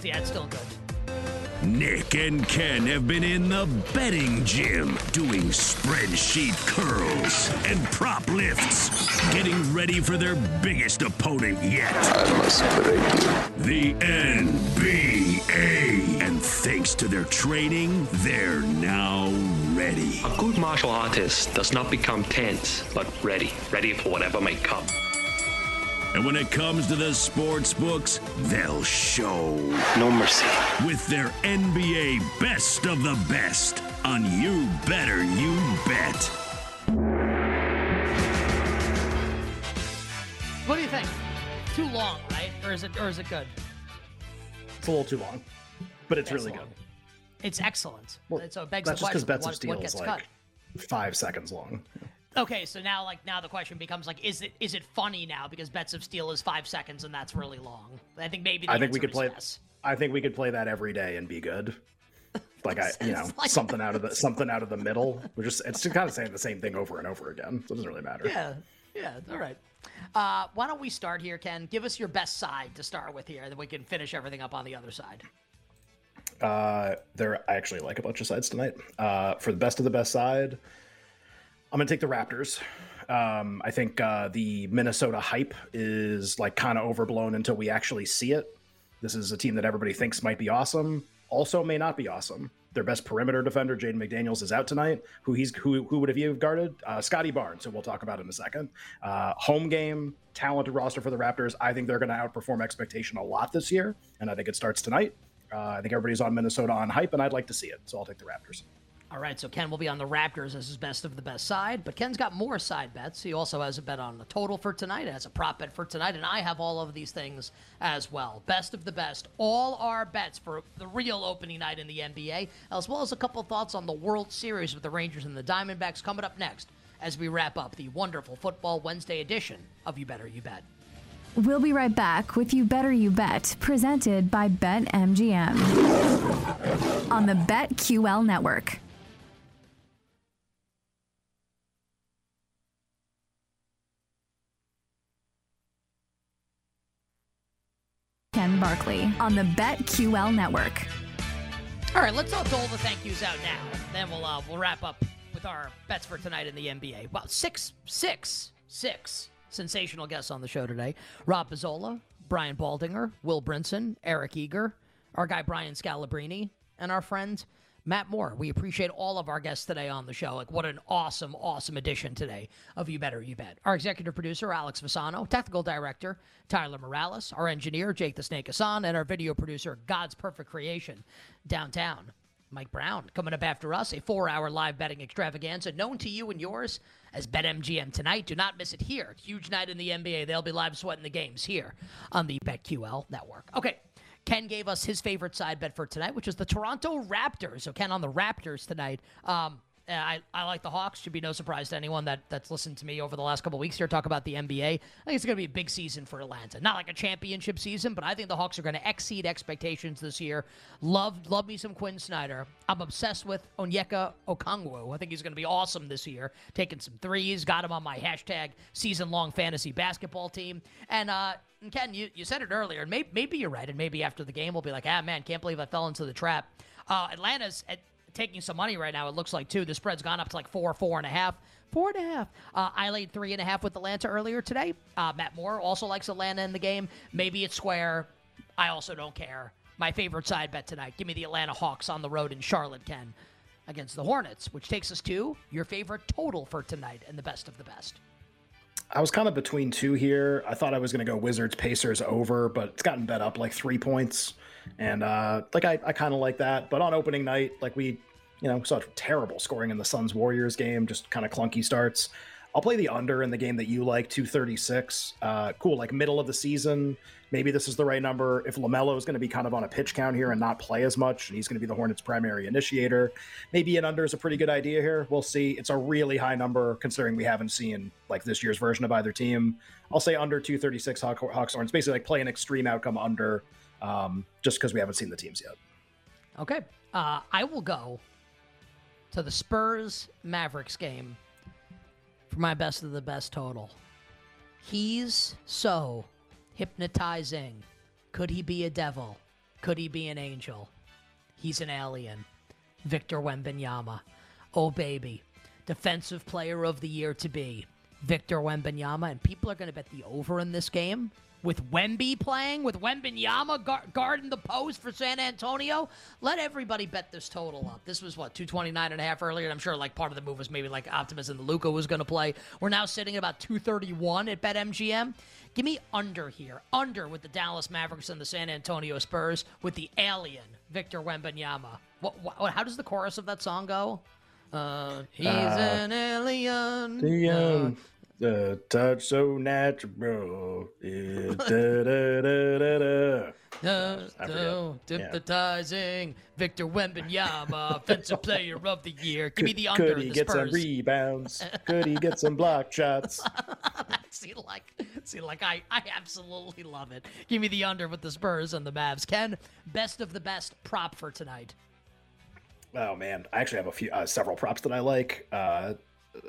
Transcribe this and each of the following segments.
Is he? That's still good. Nick and Ken have been in the betting gym doing spreadsheet curls and prop lifts, getting ready for their biggest opponent yet. I must admit, The NBA. And thanks to their training, they're now ready. A good martial artist does not become tense, but ready, ready for whatever may come. And when it comes to the sports books, they'll show. No mercy. With their NBA best of the best on You Better You Bet. What do you think? Too long, right? Or is it? Or is it good? It's a little too long, but it's really good. It's excellent. Well, so uh, it begs that's the just because question: Bets of what, Steel what is gets like cut? five seconds long. Okay, so now like now the question becomes like, is it is it funny now because Bets of Steel is five seconds and that's really long? I think maybe I think we could play. yes. I think we could play that every day and be good. Like I, you know, like- something out of the something out of the middle. We're just it's just kind of saying the same thing over and over again. So it doesn't really matter. Yeah, yeah, all right. Uh, why don't we start here, Ken? Give us your best side to start with here, and then we can finish everything up on the other side. Uh, there, I actually like a bunch of sides tonight. Uh, for the best of the best side, I'm gonna take the Raptors. Um, I think uh, the Minnesota hype is like kind of overblown until we actually see it. This is a team that everybody thinks might be awesome, also may not be awesome. Their best perimeter defender, Jaden McDaniels, is out tonight. Who he's who who would have you guarded? Uh, Scottie Barnes, who we'll talk about in a second. Uh, home game, talented roster for the Raptors. I think they're going to outperform expectation a lot this year, and I think it starts tonight. Uh, I think everybody's on Minnesota on hype, and I'd like to see it. So I'll take the Raptors. All right, so Ken will be on the Raptors as his best of the best side, but Ken's got more side bets. He also has a bet on the total for tonight, has a prop bet for tonight, and I have all of these things as well. Best of the best. All our bets for the real opening night in the NBA, as well as a couple thoughts on the World Series with the Rangers and the Diamondbacks coming up next as we wrap up the wonderful Football Wednesday edition of You Better You Bet. We'll be right back with You Better You Bet, presented by BetMGM on the BetQL network. Barkley on the BetQL network. All right, let's all dole the thank yous out now. Then we'll uh, we'll wrap up with our bets for tonight in the NBA. Well, six, six, six sensational guests on the show today: Rob Pizzola, Brian Baldinger, Will Brinson, Eric Eager, our guy Brian Scalabrine, and our friend Matt Moore. We appreciate all of our guests today on the show. Like, what an awesome, awesome edition today of You Better You Bet. Our executive producer, Alex Fasano, technical director, Tyler Morales, our engineer, Jake the Snake Hassan, and our video producer, God's Perfect Creation, downtown. Mike Brown coming up after us, a four hour live betting extravaganza known to you and yours as BetMGM tonight. Do not miss it here. Huge night in the NBA. They'll be live sweating the games here on the BetQL network. Okay, Ken gave us his favorite side bet for tonight, which is the Toronto Raptors. So Ken on the Raptors tonight. Um, I, I like the Hawks. Should be no surprise to anyone that, that's listened to me over the last couple weeks here talk about the NBA. I think it's going to be a big season for Atlanta. Not like a championship season, but I think the Hawks are going to exceed expectations this year. Love love me some Quin Snyder. I'm obsessed with Onyeka Okongwu. I think he's going to be awesome this year, taking some threes. Got him on my hashtag season long fantasy basketball team. And uh, and Ken, you, you said it earlier, and maybe, maybe you're right. And maybe after the game, we'll be like, ah, man, can't believe I fell into the trap. Uh, Atlanta's at, taking some money right now, it looks like, too. The spread's gone up to like four, four and a half. Four and a half. Uh, I laid three and a half with Atlanta earlier today. Uh, Matt Moore also likes Atlanta in the game. Maybe it's square. I also don't care. My favorite side bet tonight. Give me the Atlanta Hawks on the road in Charlotte, Ken. against the Hornets, which takes us to your favorite total for tonight and the best of the best. I was kind of between two here. I thought I was going to go Wizards Pacers over, but it's gotten bet up like three points, and uh, like I, I kind of like that. But on opening night, like we, you know, saw terrible scoring in the Suns Warriors game, just kind of clunky starts. I'll play the under in the game that you like, 236. Uh, cool, like middle of the season. Maybe this is the right number. If LaMelo is going to be kind of on a pitch count here and not play as much, and he's going to be the Hornets' primary initiator, maybe an under is a pretty good idea here. We'll see. It's a really high number considering we haven't seen like this year's version of either team. I'll say under 236 Hawk, Hawks Hornets. Basically, like play an extreme outcome under, um, just because we haven't seen the teams yet. Okay, uh, I will go to the Spurs Mavericks game for my best of the best total. He's so hypnotizing. Could he be a devil? Could he be an angel? He's an alien. Victor Wembanyama. Oh, baby. Defensive player of the year to be. Victor Wembanyama. And people are going to bet the over in this game with Wemby playing, with Wembanyama gar- guarding the post for San Antonio. Let everybody bet this total up. This was what 229 and a half earlier. And I'm sure like part of the move was maybe like optimism that Luka was going to play. We're now sitting at about 231 at BetMGM. Give me under here, under with the Dallas Mavericks and the San Antonio Spurs with the alien Victor Wembanyama. What, what how does the chorus of that song go? Uh, he's uh, an alien. The, uh, the touch so natural. da, da, da, no, no, hypnotizing yeah. Victor Wembanyama, offensive player of the year. Give me the under. Could he the get Spurs. some rebounds? Could he get some block shots? see, like, see, like, I, I absolutely love it. Give me the under with the Spurs and the Mavs. Ken, best of the best prop for tonight. Oh man, I actually have a few, uh, several props that I like. Uh,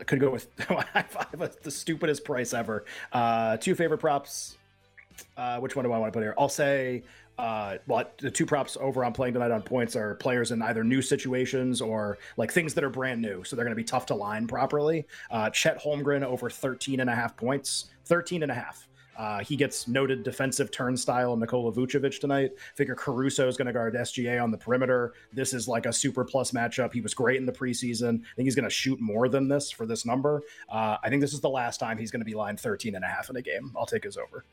Could go with the stupidest price ever. Uh, two favorite props. Uh, which one do I want to put here? I'll say, uh, well, the two props over on playing tonight on points are players in either new situations or like things that are brand new. So they're going to be tough to line properly. Uh, Chet Holmgren over 13 and a half points, 13 and a half. Uh, he gets noted defensive turnstile Nikola Vucevic tonight. Figure Caruso is going to guard SGA on the perimeter. This is like a super plus matchup. He was great in the preseason. I think he's going to shoot more than this for this number. Uh, I think this is the last time he's going to be lined 13 and a half in a game. I'll take his over.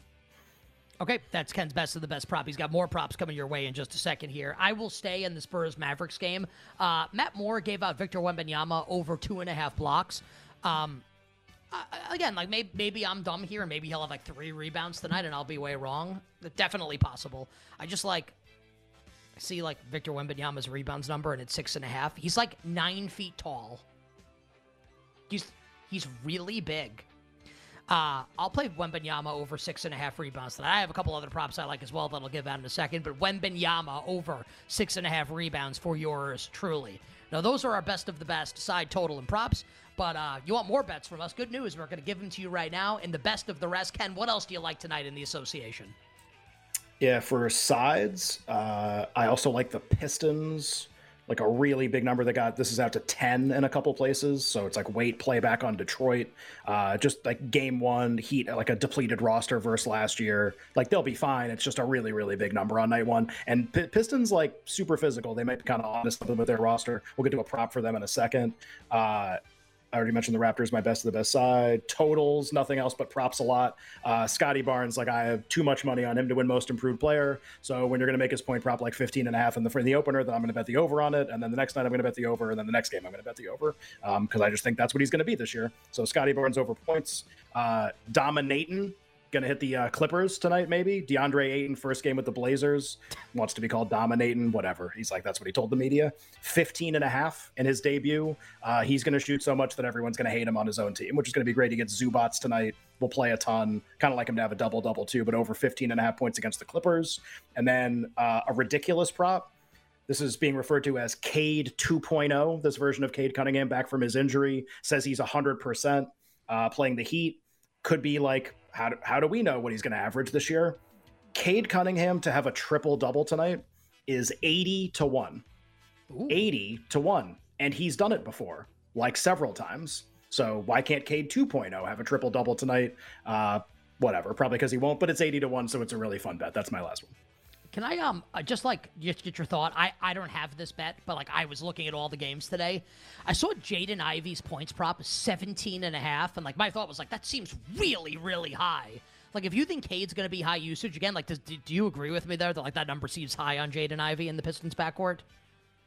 Okay, that's Ken's best of the best prop. He's got more props coming your way in just a second here. I will stay in the Spurs Mavericks game. Uh, Matt Moore gave out Victor Wembanyama over two and a half blocks. Um, uh, again, like maybe, maybe I'm dumb here, and maybe he'll have like three rebounds tonight, and I'll be way wrong. Definitely possible. I just like see like Victor Wembanyama's rebounds number, and it's six and a half. He's like nine feet tall. He's he's really big. Uh, I'll play Wembanyama over six and a half rebounds tonight. I have a couple other props I like as well that I'll give out in a second, but Wembanyama over six and a half rebounds for yours truly. Now, those are our best of the best side total and props. But uh, you want more bets from us? Good news. We're going to give them to you right now in the best of the rest. Ken, what else do you like tonight in the association? Yeah, for sides, uh, I also like the Pistons, like a really big number They got this is out to 10 in a couple places. So it's like wait, play back on Detroit. Uh, just like game one, Heat, like a depleted roster versus last year. Like they'll be fine. It's just a really, really big number on night one. And P- Pistons, like super physical. They might be kind of honest with their roster. We'll get to a prop for them in a second. Uh, I already mentioned the Raptors, my best of the best side. Totals, nothing else but props a lot. Uh, Scottie Barnes, like I have too much money on him to win most improved player. So when you're going to make his point prop like 15 and a half in the, in the opener, then I'm going to bet the over on it. And then the next night I'm going to bet the over. And then the next game I'm going to bet the over because um, I just think that's what he's going to be this year. So Scottie Barnes over points. Uh, dominating Going to hit the uh, Clippers tonight, maybe. DeAndre Ayton, first game with the Blazers, wants to be called dominating, whatever. He's like, that's what he told the media. 15 and a half in his debut. Uh, he's going to shoot so much that everyone's going to hate him on his own team, which is going to be great. He gets Zubac tonight. We'll play a ton. Kind of like him to have a double double, too, but over 15 and a half points against the Clippers. And then uh, a ridiculous prop. This is being referred to as Cade 2.0. This version of Cade Cunningham back from his injury says he's 100% uh, playing the Heat. Could be like how do, how do we know what he's going to average this year? Cade Cunningham to have a triple double tonight is 80 to 1. Ooh. 80 to 1. And he's done it before, like several times. So why can't Cade 2.0 have a triple double tonight? Uh, whatever. Probably because he won't, but it's 80 to 1, so it's a really fun bet. That's my last one. Can I um uh, just like just get your thought? I I don't have this bet, but like I was looking at all the games today. I saw Jaden Ivey's points prop is 17 and a half and like my thought was like that seems really really high. Like if you think Cade's going to be high usage again, like does, do, do you agree with me there that like that number seems high on Jaden Ivey in the Pistons backcourt?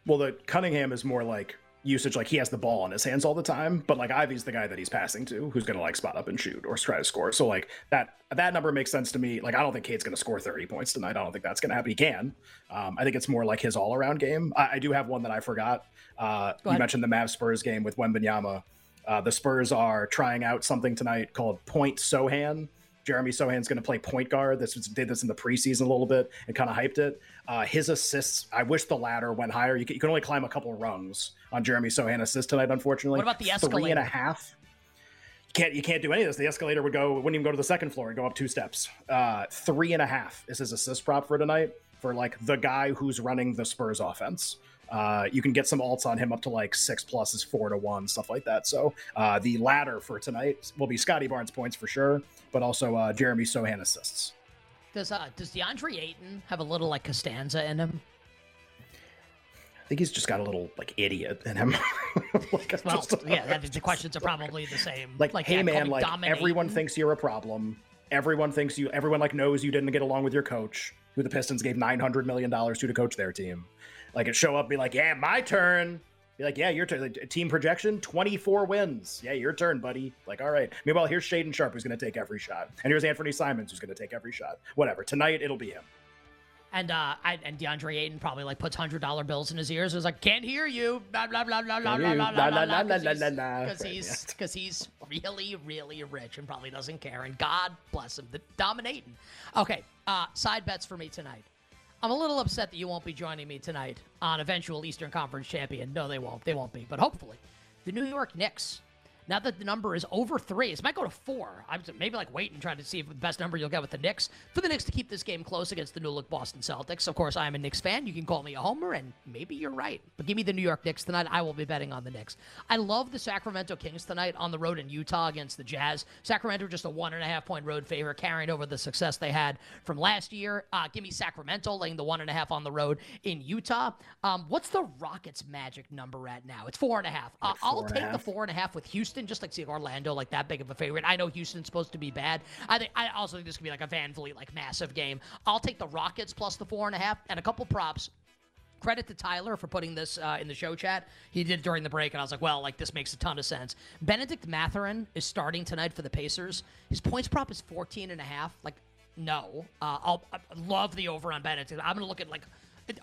Well, the Cunningham is more like usage like he has the ball in his hands all the time but like Ivey's the guy that he's passing to who's gonna like spot up and shoot or try to score. So like that that number makes sense to me. Like i don't think cade's gonna score 30 points tonight. I don't think that's gonna happen. He can. Um, i think it's more like his all-around game. I, I do have one that i forgot. Uh, you mentioned the Mavs spurs game with Wembanyama. Uh, the spurs are trying out something tonight called point Sochan Jeremy Sochan's going to play point guard. This was, did this in the preseason a little bit and kind of hyped it. Uh, his assists, I wish the ladder went higher. You can, you can only climb a couple rungs on Jeremy Sochan assist tonight, unfortunately. What about the escalator? Three and a half. You can't you can't do any of this. The escalator would go wouldn't even go to the second floor and go up two steps. Uh, three and a half is his assist prop for tonight for like the guy who's running the Spurs offense. Uh, you can get some alts on him up to like six pluses, four to one, stuff like that. So uh, the ladder for tonight will be Scottie Barnes points for sure, but also uh, Jeremy Sochan assists. Does uh does DeAndre Ayton have a little like Costanza in him? I think he's just got a little like idiot in him. like, well, just, yeah, that, the questions are probably the same. Like, like hey yeah, man, like everyone thinks you're a problem. Everyone thinks you. Everyone like knows you didn't get along with your coach, who the Pistons gave nine hundred million dollars to to coach their team. Like it show up, be like, yeah, my turn. Be like, yeah, your turn. Team projection, 24 wins. Yeah, your turn, buddy. Like, all right. Meanwhile, here's Shaedon Sharpe, who's going to take every shot. And here's Anthony Simons, who's going to take every shot. Whatever. Tonight, it'll be him. And uh, I, and DeAndre Ayton probably like puts hundred dollar bills in his ears. It's like can't hear you, blah blah blah blah blah blah blah blah blah because he's because he's really really rich and probably doesn't care. And God bless him, the dominating. Okay, uh, side bets for me tonight. I'm a little upset that you won't be joining me tonight on eventual Eastern Conference champion. No, they won't. They won't be. But hopefully, the New York Knicks. Now that the number is over three, this might go to four. I'm maybe like wait and try to see if the best number you'll get with the Knicks for the Knicks to keep this game close against the new look Boston Celtics. Of course, I am a Knicks fan. You can call me a homer, and maybe you're right. But give me the New York Knicks tonight. I will be betting on the Knicks. I love the Sacramento Kings tonight on the road in Utah against the Jazz. Sacramento just a one and a half point road favor, carrying over the success they had from last year. Uh, give me Sacramento laying the one and a half on the road in Utah. Um, what's the Rockets' magic number at now? It's four and a half. Uh, I'll take the four and a half with Houston, just like seeing Orlando like that big of a favorite. I know Houston's supposed to be bad. I think I also think this could be like a VanVleet like massive game. I'll take the Rockets plus the four and a half and a couple props. Credit to Tyler for putting this uh, in the show chat. He did it during the break, and I was like, well, like this makes a ton of sense. Bennedict Mathurin is starting tonight for the Pacers. His points prop is 14 and a half. Like, no. Uh, I'll I love the over on Bennedict. I'm going to look at like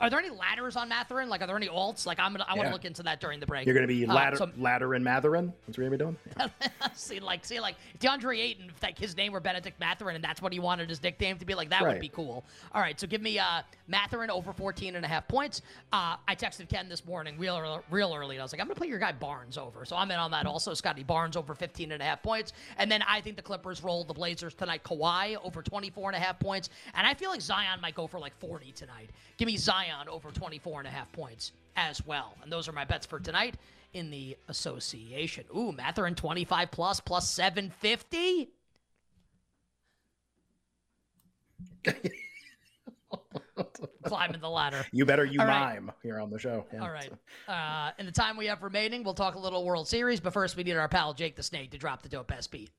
are there any ladders on Mathurin? Like, are there any alts? Like, I'm gonna, I want to look into that during the break. You're going to be Uh, ladder, so- ladder and Mathurin. That's what you're to be doing? Yeah. see, like, see, like DeAndre Ayton, if like his name were Bennedict Mathurin, and that's what he wanted his nickname to be, like that would be cool. All right, so give me uh, Mathurin over 14 and a half points. Uh, I texted Ken this morning real, real early, and I was like, I'm gonna play your guy Barnes over. So I'm in on that also. Scottie Barnes over 15 and a half points, and then I think the Clippers roll the Blazers tonight. Kawhi over 24 and a half points, and I feel like Zion might go for like 40 tonight. Give me Zion over 24 and a half points as well, and those are my bets for tonight in the association. Ooh, Mathurin 25 plus plus 750. Climbing the ladder. You better you All right. mime here on the show. Yeah. All right. Uh, in the time we have remaining, we'll talk a little World Series, but first we need our pal Jake the Snake to drop the dope ass beat.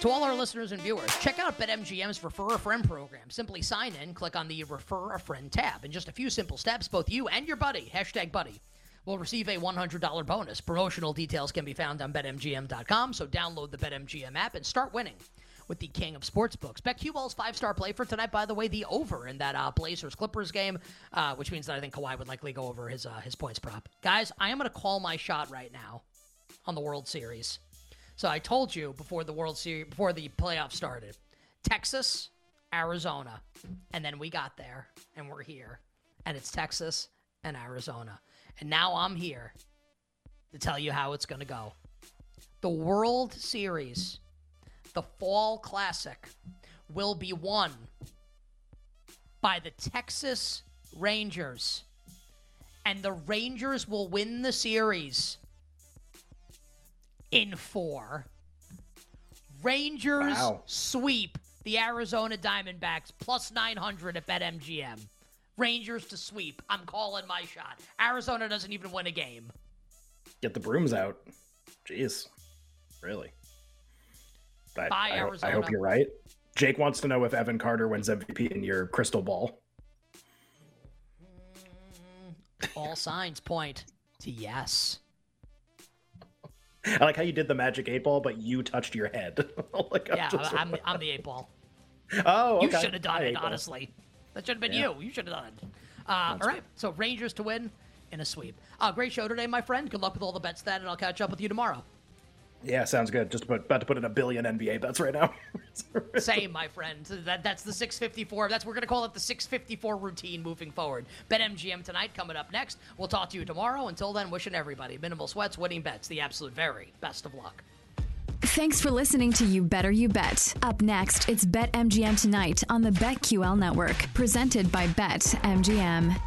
To all our listeners and viewers, check out BetMGM's Refer a Friend program. Simply sign in, click on the Refer a Friend tab. In just a few simple steps, both you and your buddy, hashtag buddy, will receive a $100 bonus. Promotional details can be found on BetMGM.com, so download the BetMGM app and start winning with the king of sportsbooks. BetQL's five-star play for tonight, by the way, the over in that uh, Blazers-Clippers game, uh, which means that I think Kawhi would likely go over his, uh, his points prop. Guys, I am going to call my shot right now on the World Series. So I told you before the World Series, before the playoffs started, Texas, Arizona, and then we got there and we're here, and it's Texas and Arizona, and now I'm here to tell you how it's going to go. The World Series, the Fall Classic, will be won by the Texas Rangers, and the Rangers will win the series in four. Rangers Wow. sweep the Arizona Diamondbacks plus 900 at BetMGM. Rangers to sweep. I'm calling my shot. Arizona doesn't even win a game. Get the brooms out. Jeez. Really? But Bye, I, ho- I hope you're right. Jake wants to know if Evan Carter wins MVP in your crystal ball. All signs point to yes. I like how you did the magic eight ball, but you touched your head. like, I'm Yeah, just- I'm, I'm the eight ball. oh, You should have done it, ball. honestly. That should have been Yeah. you. You should have done it. Uh, all right, so Rangers to win in a sweep. Uh, great show today, my friend. Good luck with all the bets, that, and I'll catch up with you tomorrow. Yeah, sounds good. Just put, about to put in a billion NBA bets right now. Same, my friend. That, that's the 654. That's we're gonna call it the 654 routine moving forward. Bet MGM tonight coming up next. We'll talk to you tomorrow. Until then, wishing everybody minimal sweats, winning bets, the absolute very best of luck. Thanks for listening to You Better You Bet. Up next, it's BetMGM Tonight on the BetQL network, presented by BetMGM.